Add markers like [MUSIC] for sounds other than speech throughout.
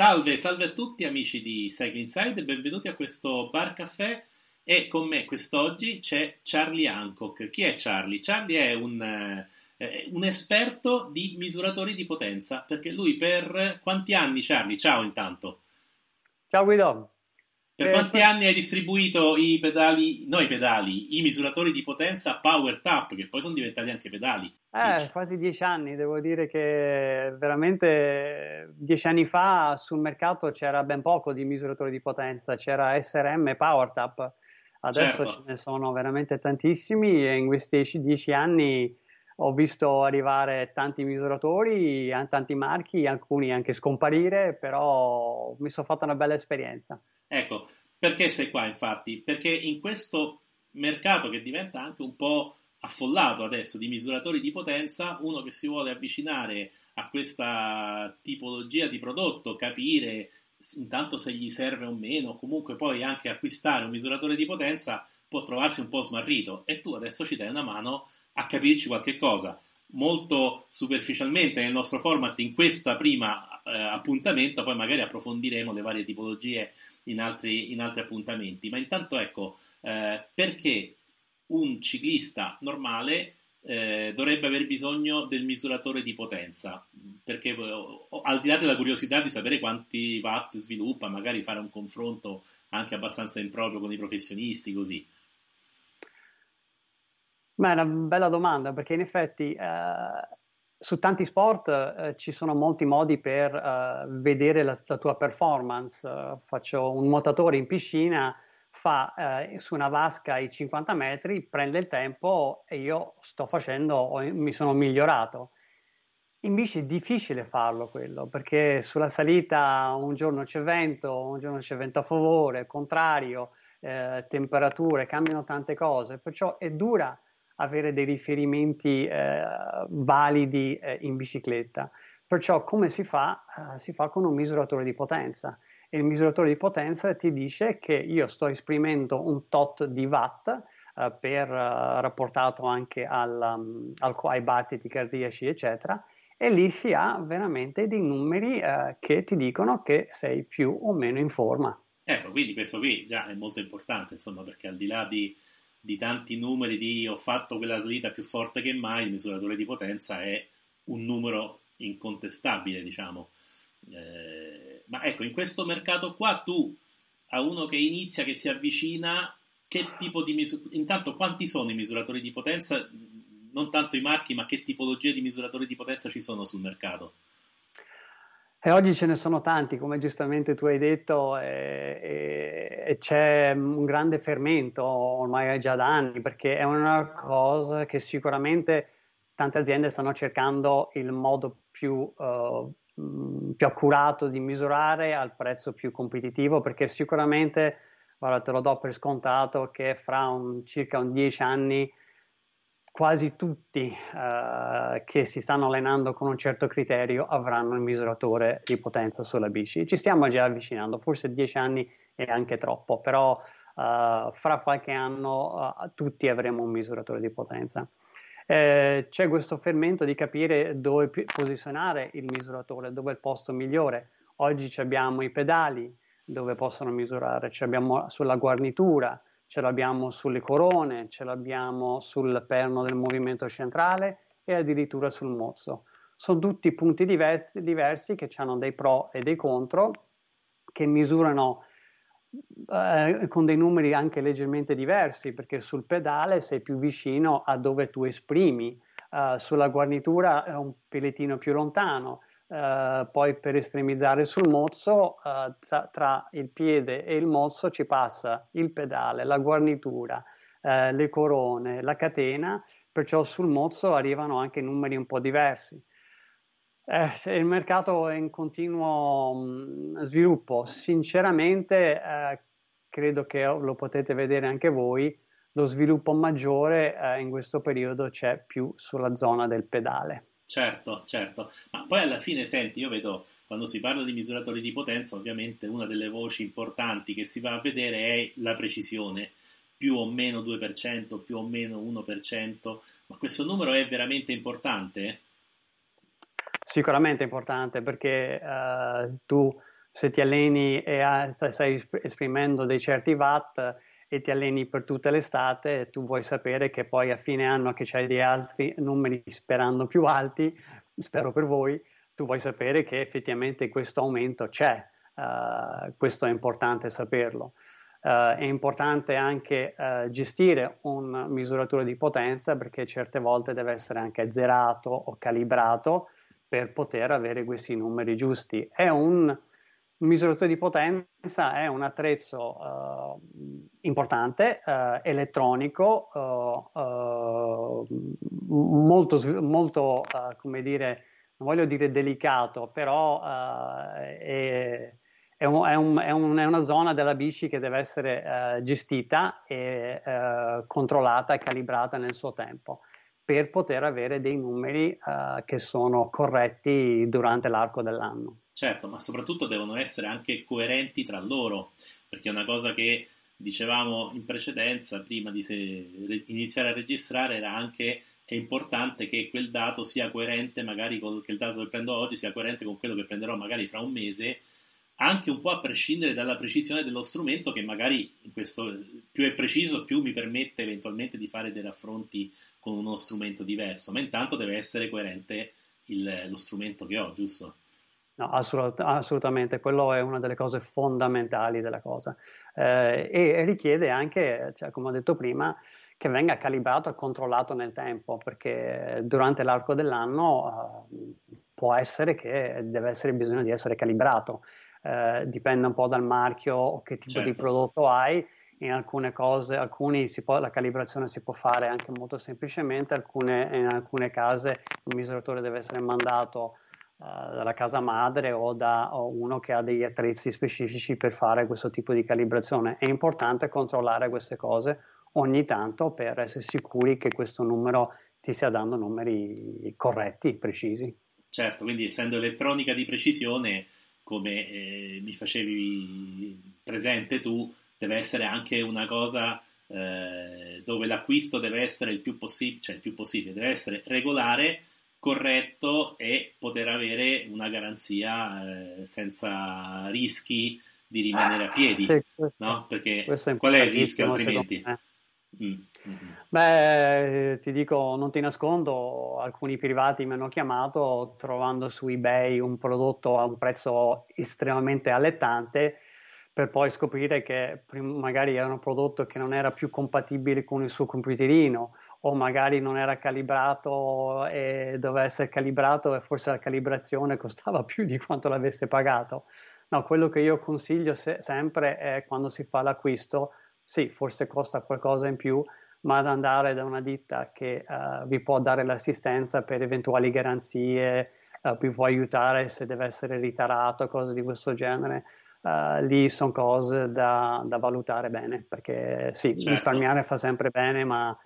Salve, salve a tutti amici di Cycle Inside e benvenuti a questo bar caffè e con me quest'oggi c'è Charlie Hancock. Chi è Charlie? Charlie è un, eh, un esperto di misuratori di potenza perché lui per quanti anni Charlie? Ciao intanto. Ciao Guido. Per eh, quanti anni hai distribuito i pedali, no i pedali, i misuratori di potenza Power Tap, che poi sono diventati anche pedali? Eh, Dici. quasi dieci anni, devo dire che veramente dieci anni fa sul mercato c'era ben poco di misuratori di potenza, c'era SRM e Power Tap, adesso certo. ce ne sono veramente tantissimi e in questi dieci anni ho visto arrivare tanti misuratori, tanti marchi, alcuni anche scomparire, però mi sono fatta una bella esperienza. Ecco, perché sei qua infatti? Perché in questo mercato che diventa anche un po' affollato adesso di misuratori di potenza, uno che si vuole avvicinare a questa tipologia di prodotto, capire intanto se gli serve o meno, comunque poi anche acquistare un misuratore di potenza, può trovarsi un po' smarrito e tu adesso ci dai una mano a capirci qualche cosa. Molto superficialmente nel nostro format in questa prima eh, appuntamento, poi magari approfondiremo le varie tipologie in altri, in altri appuntamenti. Ma intanto ecco, eh, perché un ciclista normale eh, dovrebbe aver bisogno del misuratore di potenza perché al di là della curiosità di sapere quanti watt sviluppa, magari fare un confronto anche abbastanza improprio con i professionisti, così. Beh, è una bella domanda perché in effetti eh, su tanti sport eh, ci sono molti modi per eh, vedere la, la, tua performance. faccio un nuotatore in piscina, fa eh, su una vasca i 50 metri, prende il tempo e io sto facendo, mi sono migliorato. In bici è difficile farlo quello, perché sulla salita un giorno c'è vento, un giorno c'è vento a favore, contrario, eh, temperature, cambiano tante cose, perciò è dura avere dei riferimenti eh, validi eh, in bicicletta. Perciò come si fa? Uh, si fa con un misuratore di potenza. Il misuratore di potenza ti dice che io sto esprimendo un tot di watt uh, per, uh, rapportato anche al, um, al, ai battiti cardiaci, eccetera, e lì si ha veramente dei numeri che ti dicono che sei più o meno in forma. Ecco, quindi questo qui già è molto importante, insomma, perché al di là di di tanti numeri di ho fatto quella salita più forte che mai, il misuratore di potenza è un numero incontestabile, diciamo. Eh, ma ecco, in questo mercato qua tu a uno che inizia, che si avvicina, che tipo di misura... Intanto quanti sono i misuratori di potenza? Non tanto i marchi, ma che tipologie di misuratori di potenza ci sono sul mercato? E oggi ce ne sono tanti, come giustamente tu hai detto, e, e, c'è un grande fermento ormai già da anni, perché è una cosa che sicuramente tante aziende stanno cercando il modo più, uh, più accurato di misurare al prezzo più competitivo, perché sicuramente, guarda, te lo do per scontato, che fra un, circa un 10 anni quasi tutti uh, che si stanno allenando con un certo criterio avranno il misuratore di potenza sulla bici. Ci stiamo già avvicinando, forse dieci anni è anche troppo, però uh, fra qualche anno uh, tutti avremo un misuratore di potenza. Eh, c'è questo fermento di capire dove posizionare il misuratore, dove è il posto migliore. Oggi abbiamo i pedali dove possono misurare, ci abbiamo sulla guarnitura, ce l'abbiamo sulle corone, ce l'abbiamo sul perno del movimento centrale e addirittura sul mozzo. Sono tutti punti diversi, diversi che hanno dei pro e dei contro, che misurano eh, con dei numeri anche leggermente diversi, perché sul pedale sei più vicino a dove tu esprimi, uh, sulla guarnitura è un pelletino più lontano, Uh, poi per estremizzare sul mozzo, uh, tra, tra, il piede e il mozzo ci passa il pedale, la guarnitura, uh, le corone, la catena, perciò sul mozzo arrivano anche numeri un po' diversi. Eh, il mercato è in continuo sviluppo, sinceramente eh, credo che lo potete vedere anche voi, lo sviluppo maggiore eh, in questo periodo c'è più sulla zona del pedale. Certo, certo, ma poi alla fine, senti, io vedo quando si parla di misuratori di potenza, ovviamente una delle voci importanti che si va a vedere è la precisione, più o meno 2%, più o meno 1%, ma questo numero è veramente importante? Sicuramente importante perché uh, tu se ti alleni e hai, stai esprimendo dei certi watt e ti alleni per tutta l'estate, tu vuoi sapere che poi a fine anno che c'hai dei altri numeri sperando più alti, spero per voi, tu vuoi sapere che effettivamente questo aumento c'è. Uh, questo è importante saperlo. Uh, è importante anche uh, gestire un misuratore di potenza perché certe volte deve essere anche zerato o calibrato per poter avere questi numeri giusti. È un, misuratore di potenza, è un attrezzo uh, importante, uh, elettronico, uh, molto, molto come dire, non voglio dire delicato, però è, è, un, è, un, è, una zona della bici che deve essere gestita e controllata e calibrata nel suo tempo per poter avere dei numeri uh, che sono corretti durante l'arco dell'anno. Certo, ma soprattutto devono essere anche coerenti tra loro, perché è una cosa che dicevamo in precedenza, prima di iniziare a registrare, era anche è importante che quel dato sia coerente, magari con, che il dato che prendo oggi sia coerente con quello che prenderò magari fra un mese anche un po' a prescindere dalla precisione dello strumento che magari questo, più è preciso più mi permette eventualmente di fare dei raffronti con uno strumento diverso, ma intanto deve essere coerente il, lo strumento che ho, giusto? No, assolut- assolutamente, quello è una delle cose fondamentali della cosa. Eh, e richiede anche, cioè, come ho detto prima, che venga calibrato e controllato nel tempo, perché durante l'arco dell'anno uh, può essere che deve essere bisogno di essere calibrato eh, dipende un po' dal marchio o che tipo certo. di prodotto hai. In alcune cose, alcuni può, la calibrazione si può fare anche molto semplicemente, alcune, in alcune case il misuratore deve essere mandato uh, dalla casa madre o da o uno che ha degli attrezzi specifici per fare questo tipo di calibrazione. È importante controllare queste cose ogni tanto per essere sicuri che questo numero ti stia dando numeri corretti, precisi. Certo, quindi essendo elettronica di precisione come eh, mi facevi presente tu, deve essere anche una cosa eh, dove l'acquisto deve essere il più possibile, cioè il più possibile, deve essere regolare, corretto e poter avere una garanzia eh, senza rischi di rimanere a piedi, sì, questo, no? Perché qual è il rischio altrimenti? Mm. Beh, ti dico, non ti nascondo, alcuni privati mi hanno chiamato trovando su eBay un prodotto a un prezzo estremamente allettante per poi scoprire che magari era un prodotto che non era più compatibile con il suo computerino o magari non era calibrato e doveva essere calibrato e forse la calibrazione [LAUGHS] costava più di quanto l'avesse pagato. No, quello che io consiglio se- sempre è quando si fa l'acquisto sì, forse costa qualcosa in più, ma ad andare da una ditta che uh, vi può dare l'assistenza per eventuali garanzie, uh, vi può aiutare se deve essere ritarato, cose di questo genere. Uh, lì sono cose da, da, valutare bene, perché sì, certo. risparmiare fa sempre bene, ma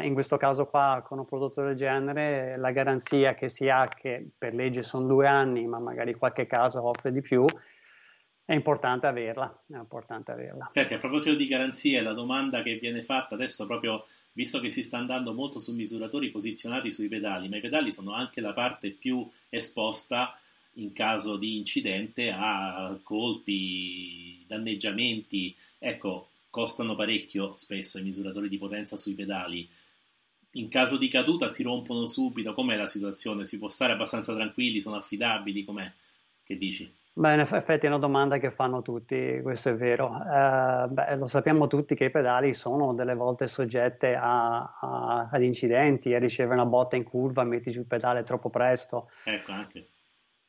in questo caso qua con un prodotto del genere la garanzia che si ha, che per legge sono due anni, ma magari qualche caso offre di più, è importante averla, è importante averla. Senti, a proposito di garanzie, la domanda che viene fatta adesso proprio, visto che si sta andando molto su misuratori posizionati sui pedali, ma i pedali sono anche la parte più esposta in caso di incidente a colpi, danneggiamenti, ecco, costano parecchio spesso i misuratori di potenza sui pedali. In caso di caduta si rompono subito, com'è la situazione? Si può stare abbastanza tranquilli, sono affidabili, com'è? Che dici? Beh, in effetti è una domanda che fanno tutti, questo è vero. Eh, beh, lo sappiamo tutti che i pedali sono delle volte soggette a, a, ad incidenti, a ricevere una botta in curva, metti giù il pedale troppo presto. Ecco, anche.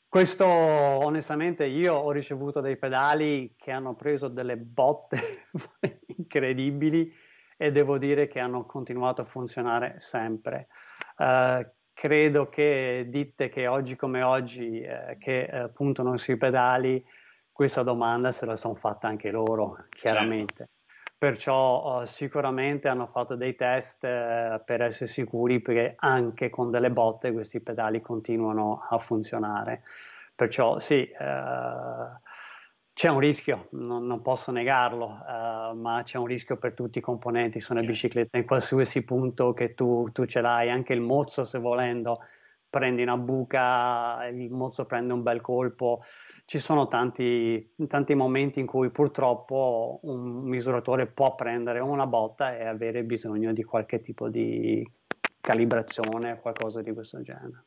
Questo, onestamente, io ho ricevuto dei pedali che hanno preso delle botte [LAUGHS] incredibili e devo dire che hanno continuato a funzionare sempre. Uh, credo che ditte che oggi come oggi eh, che eh, puntano sui pedali questa domanda se la sono fatta anche loro, chiaramente. Certo. Perciò uh, sicuramente hanno fatto dei test uh, per essere sicuri perché anche con delle botte questi pedali continuano a funzionare. Perciò sì, uh, c'è un rischio, non, non posso negarlo, ma c'è un rischio per tutti i componenti su una bicicletta. In qualsiasi punto che tu, tu ce l'hai, anche il mozzo se volendo, prendi una buca, il mozzo prende un bel colpo ci sono tanti, tanti momenti in cui purtroppo un misuratore può prendere una botta e avere bisogno di qualche tipo di calibrazione qualcosa di questo genere.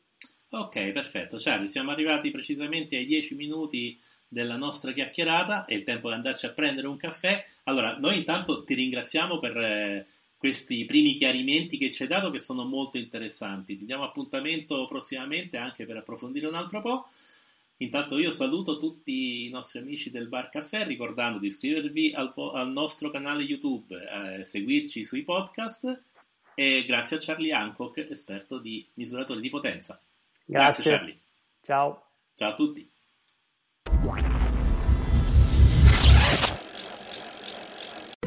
Ok, perfetto. Charlie, siamo arrivati precisamente ai 10 minuti della nostra chiacchierata, è il tempo di andarci a prendere un caffè. Allora, noi intanto ti ringraziamo per eh, questi primi chiarimenti che ci hai dato che sono molto interessanti. Ti diamo appuntamento prossimamente anche per approfondire un altro po'. Intanto io saluto tutti i nostri amici del Bar Caffè ricordando di iscrivervi al, al nostro canale YouTube, eh, seguirci sui podcast e grazie a Charlie Hancock, esperto di misuratori di potenza. Grazie, grazie Charlie. Ciao. Ciao a tutti.